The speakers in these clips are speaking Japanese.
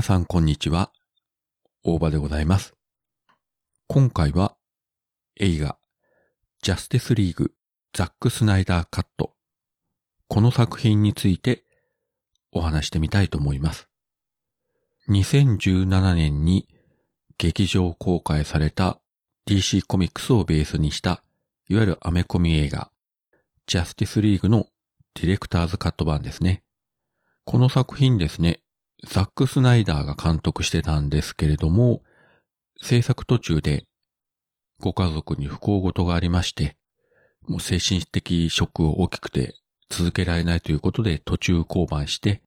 皆さんこんにちは。大場でございます。今回は映画ジャスティスリーグザック・スナイダーカットこの作品についてお話してみたいと思います。2017年に劇場公開された DC コミックスをベースにしたいわゆるアメコミ映画ジャスティスリーグのディレクターズカット版ですね。この作品ですね、ザック・スナイダーが監督してたんですけれども、制作途中でご家族に不幸事がありまして、もう精神的ショックが大きくて続けられないということで途中降板して、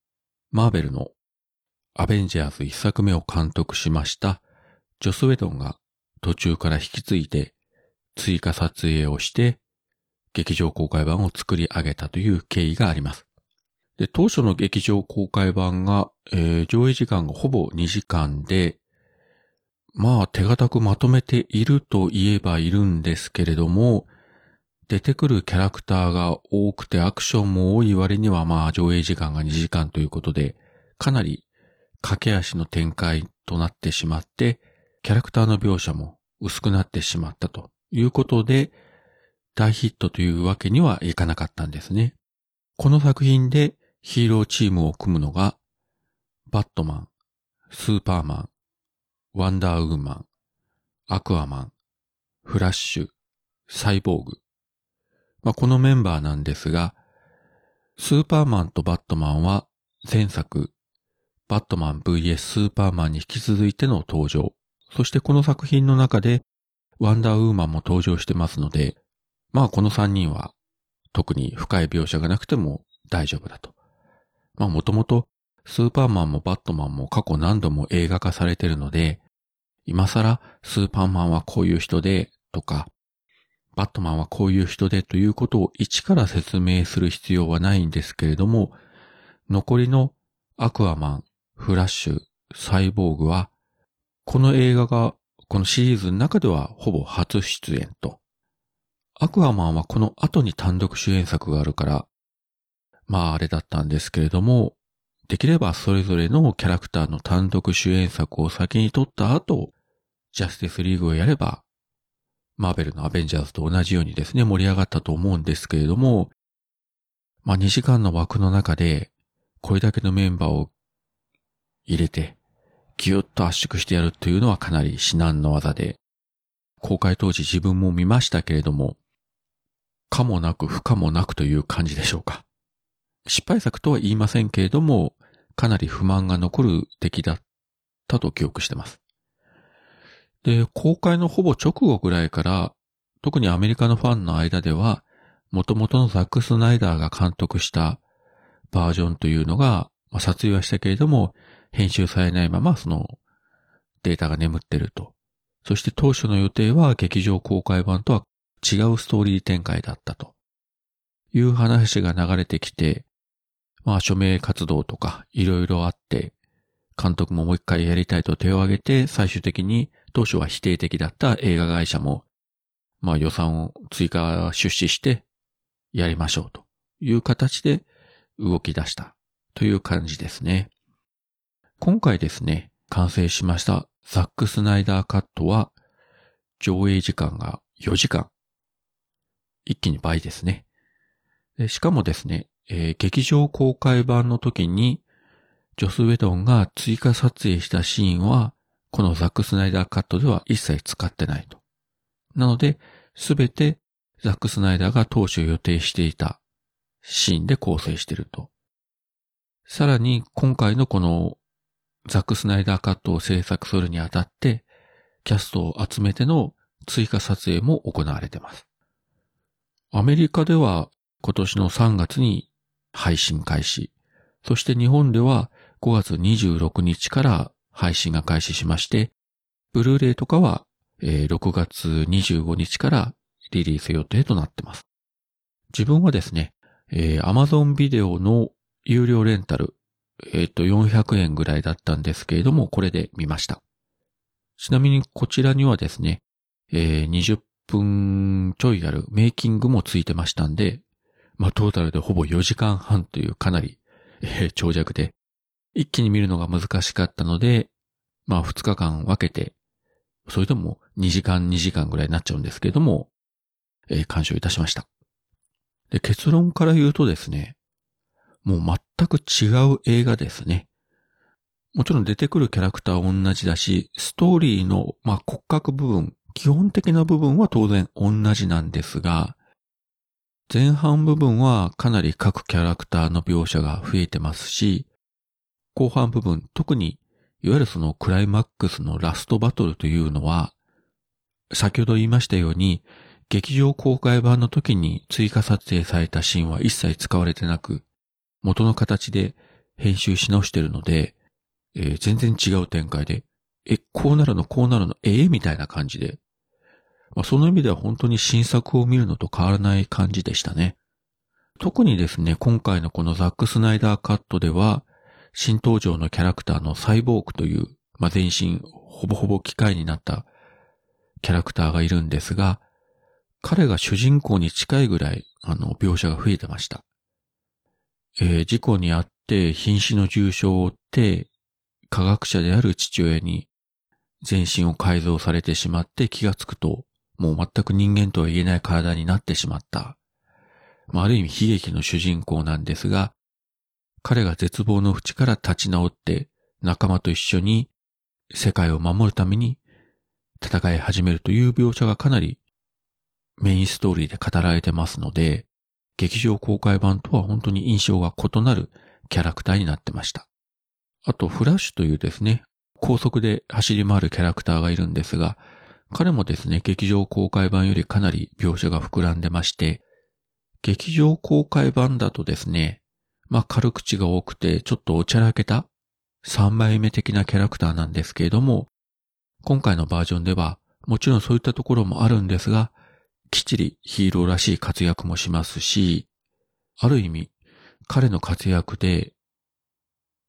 マーベルのアベンジャーズ一作目を監督しましたジョス・ウェドンが途中から引き継いで追加撮影をして劇場公開版を作り上げたという経緯があります。で、当初の劇場公開版が、えー、上映時間がほぼ2時間で、まあ手堅くまとめていると言えばいるんですけれども、出てくるキャラクターが多くてアクションも多い割にはまあ上映時間が2時間ということで、かなり駆け足の展開となってしまって、キャラクターの描写も薄くなってしまったということで、大ヒットというわけにはいかなかったんですね。この作品でヒーローチームを組むのが、バットマン、スーパーマン、ワンダーウーマン、アクアマン、フラッシュ、サイボーグ。まあ、このメンバーなんですが、スーパーマンとバットマンは前作、バットマン VS スーパーマンに引き続いての登場。そしてこの作品の中でワンダーウーマンも登場してますので、まあこの3人は特に深い描写がなくても大丈夫だと。まあもともとスーパーマンもバットマンも過去何度も映画化されてるので、今更スーパーマンはこういう人でとか、バットマンはこういう人でということを一から説明する必要はないんですけれども、残りのアクアマン、フラッシュ、サイボーグは、この映画がこのシリーズの中ではほぼ初出演と。アクアマンはこの後に単独主演作があるから、まああれだったんですけれども、できればそれぞれのキャラクターの単独主演作を先に撮った後、ジャスティスリーグをやれば、マーベルのアベンジャーズと同じようにですね、盛り上がったと思うんですけれども、まあ2時間の枠の中で、これだけのメンバーを入れて、ぎゅっと圧縮してやるというのはかなり至難の技で、公開当時自分も見ましたけれども、可もなく不可もなくという感じでしょうか。失敗作とは言いませんけれども、かなり不満が残る出来だったと記憶してます。で、公開のほぼ直後ぐらいから、特にアメリカのファンの間では、元々のザック・スナイダーが監督したバージョンというのが、まあ、撮影はしたけれども、編集されないままそのデータが眠ってると。そして当初の予定は劇場公開版とは違うストーリー展開だったという話が流れてきて、まあ署名活動とかいろいろあって、監督ももう一回やりたいと手を挙げて、最終的に当初は否定的だった映画会社も、まあ予算を追加出資してやりましょうという形で動き出したという感じですね。今回ですね、完成しましたザック・スナイダーカットは上映時間が4時間一気に倍ですね。しかもですね、えー、劇場公開版の時に、ジョス・ウェドンが追加撮影したシーンは、このザック・スナイダーカットでは一切使ってないと。なので、すべてザック・スナイダーが当初予定していたシーンで構成していると。さらに、今回のこのザック・スナイダーカットを制作するにあたって、キャストを集めての追加撮影も行われています。アメリカでは今年の3月に配信開始。そして日本では5月26日から配信が開始しまして、ブルーレイとかは6月25日からリリース予定となってます。自分はですね、Amazon ビデオの有料レンタル、えっ、と、400円ぐらいだったんですけれども、これで見ました。ちなみにこちらにはですね、えー、20分ちょいあるメイキングもついてましたんで、まあトータルでほぼ4時間半というかなり、えー、長尺で一気に見るのが難しかったので、まあ2日間分けて、それでも2時間2時間ぐらいになっちゃうんですけれども、えー、鑑賞いたしました。で、結論から言うとですね、もう全く違う映画ですね。もちろん出てくるキャラクターは同じだし、ストーリーの、まあ、骨格部分、基本的な部分は当然同じなんですが、前半部分はかなり各キャラクターの描写が増えてますし、後半部分、特にいわゆるそのクライマックスのラストバトルというのは、先ほど言いましたように、劇場公開版の時に追加撮影されたシーンは一切使われてなく、元の形で編集し直してるので、えー、全然違う展開で、え、こうなるの、こうなるの、ええー、みたいな感じで、その意味では本当に新作を見るのと変わらない感じでしたね。特にですね、今回のこのザック・スナイダーカットでは、新登場のキャラクターのサイボークという、まあ、全身ほぼほぼ機械になったキャラクターがいるんですが、彼が主人公に近いぐらい、あの、描写が増えてました。えー、事故にあって瀕死の重傷を負って、科学者である父親に全身を改造されてしまって気がつくと、もう全く人間とは言えない体になってしまった。まあ、ある意味悲劇の主人公なんですが、彼が絶望の淵から立ち直って仲間と一緒に世界を守るために戦い始めるという描写がかなりメインストーリーで語られてますので、劇場公開版とは本当に印象が異なるキャラクターになってました。あと、フラッシュというですね、高速で走り回るキャラクターがいるんですが、彼もですね、劇場公開版よりかなり描写が膨らんでまして、劇場公開版だとですね、まあ軽口が多くてちょっとおちゃらけた3枚目的なキャラクターなんですけれども、今回のバージョンではもちろんそういったところもあるんですが、きっちりヒーローらしい活躍もしますし、ある意味、彼の活躍で、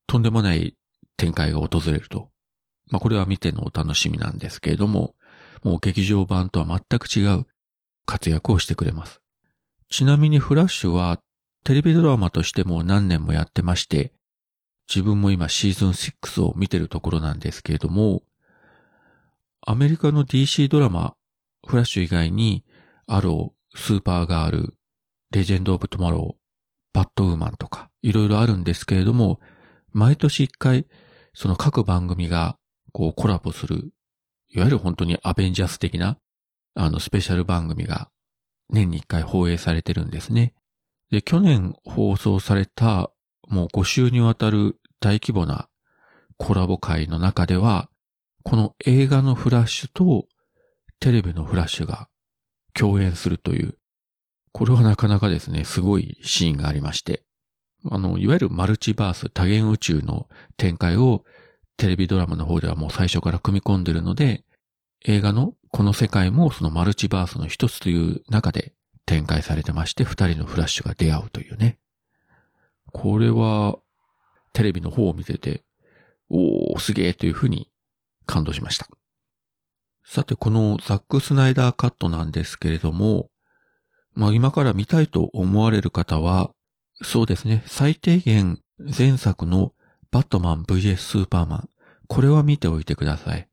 とんでもない展開が訪れると。まあ、これは見てのお楽しみなんですけれども、もう劇場版とは全く違う活躍をしてくれます。ちなみにフラッシュはテレビドラマとしても何年もやってまして、自分も今シーズン6を見てるところなんですけれども、アメリカの DC ドラマ、フラッシュ以外に、アロー、スーパーガール、レジェンド・オブ・トゥモロー、バットウーマンとか、いろいろあるんですけれども、毎年一回、その各番組が、こうコラボする、いわゆる本当にアベンジャース的な、あの、スペシャル番組が、年に一回放映されてるんですね。で、去年放送された、もう5週にわたる大規模なコラボ回の中では、この映画のフラッシュとテレビのフラッシュが共演するという、これはなかなかですね、すごいシーンがありまして、あの、いわゆるマルチバース、多元宇宙の展開をテレビドラマの方ではもう最初から組み込んでるので、映画のこの世界もそのマルチバースの一つという中で展開されてまして、二人のフラッシュが出会うというね。これは、テレビの方を見てて、おー、すげーというふうに感動しました。さて、このザック・スナイダーカットなんですけれども、まあ今から見たいと思われる方は、そうですね、最低限前作のバットマン VS スーパーマン、これは見ておいてください。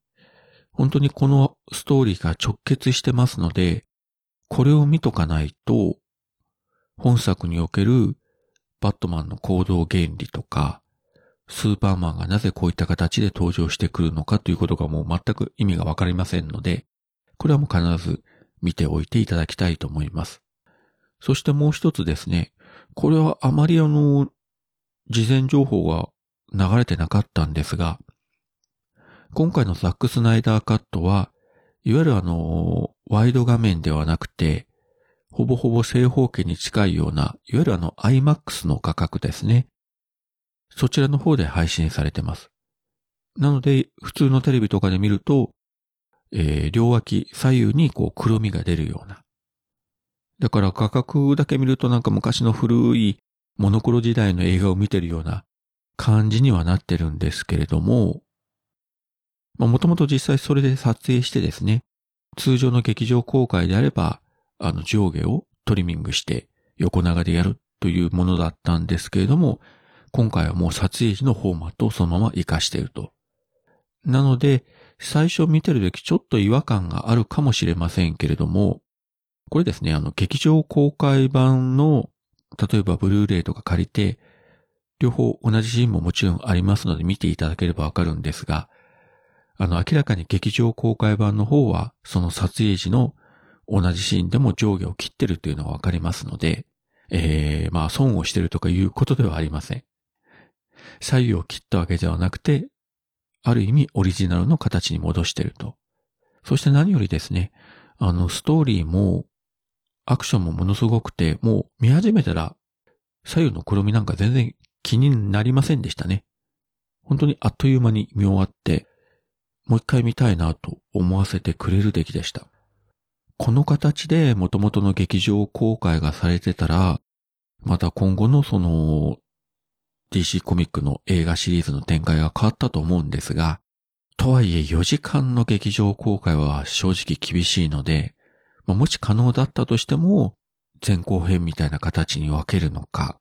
本当にこのストーリーが直結してますので、これを見とかないと、本作におけるバットマンの行動原理とか、スーパーマンがなぜこういった形で登場してくるのかということがもう全く意味がわかりませんので、これはもう必ず見ておいていただきたいと思います。そしてもう一つですね、これはあまりあの、事前情報が流れてなかったんですが、今回のザックスナイダーカットは、いわゆるあの、ワイド画面ではなくて、ほぼほぼ正方形に近いような、いわゆるあの IMAX の価格ですね。そちらの方で配信されてます。なので、普通のテレビとかで見ると、えー、両脇、左右にこう黒みが出るような。だから画角だけ見るとなんか昔の古いモノクロ時代の映画を見てるような感じにはなってるんですけれども、もともと実際それで撮影してですね、通常の劇場公開であれば、あの上下をトリミングして横長でやるというものだったんですけれども、今回はもう撮影時のフォーマットをそのまま活かしていると。なので、最初見てる時ちょっと違和感があるかもしれませんけれども、これですね、あの、劇場公開版の、例えばブルーレイとか借りて、両方同じシーンももちろんありますので見ていただければわかるんですが、あの、明らかに劇場公開版の方は、その撮影時の同じシーンでも上下を切ってるというのがわかりますので、えー、まあ、損をしてるとかいうことではありません。左右を切ったわけではなくて、ある意味オリジナルの形に戻してると。そして何よりですね、あの、ストーリーも、アクションもものすごくて、もう見始めたら、左右の黒みなんか全然気になりませんでしたね。本当にあっという間に見終わって、もう一回見たいなと思わせてくれる出来でした。この形で元々の劇場公開がされてたら、また今後のその DC コミックの映画シリーズの展開が変わったと思うんですが、とはいえ4時間の劇場公開は正直厳しいので、もし可能だったとしても前後編みたいな形に分けるのか、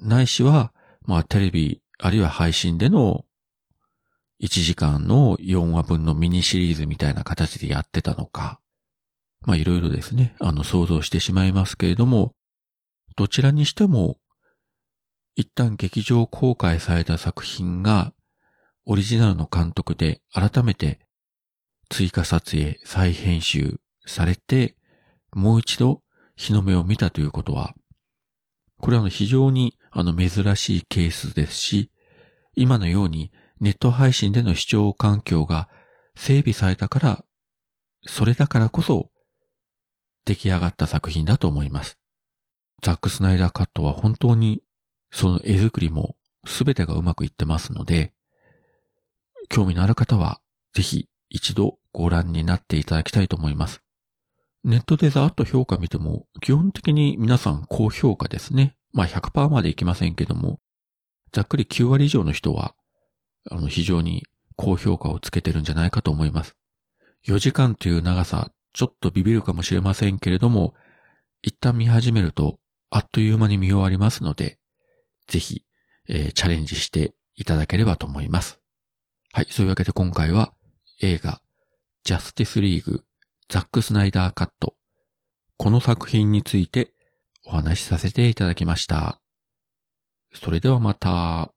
ないしはまあテレビ、あるいは配信での1時間の4話分のミニシリーズみたいな形でやってたのか。まあいろいろですね、あの想像してしまいますけれども、どちらにしても、一旦劇場公開された作品が、オリジナルの監督で改めて追加撮影、再編集されて、もう一度日の目を見たということは、これは非常にあの珍しいケースですし、今のようにネット配信での視聴環境が整備されたから、それだからこそ出来上がった作品だと思います。ザック・スナイダーカットは本当にその絵作りも全てがうまくいってますので、興味のある方はぜひ一度ご覧になっていただきたいと思います。ネットでざーっと評価見ても、基本的に皆さん高評価ですね。まあ100%までいきませんけども、ざっくり9割以上の人は、あの、非常に高評価をつけてるんじゃないかと思います。4時間という長さ、ちょっとビビるかもしれませんけれども、一旦見始めると、あっという間に見終わりますので、ぜひ、えー、チャレンジしていただければと思います。はい、そういうわけで今回は映画、ジャスティスリーグ、ザック・スナイダーカット、この作品についてお話しさせていただきました。それではまた。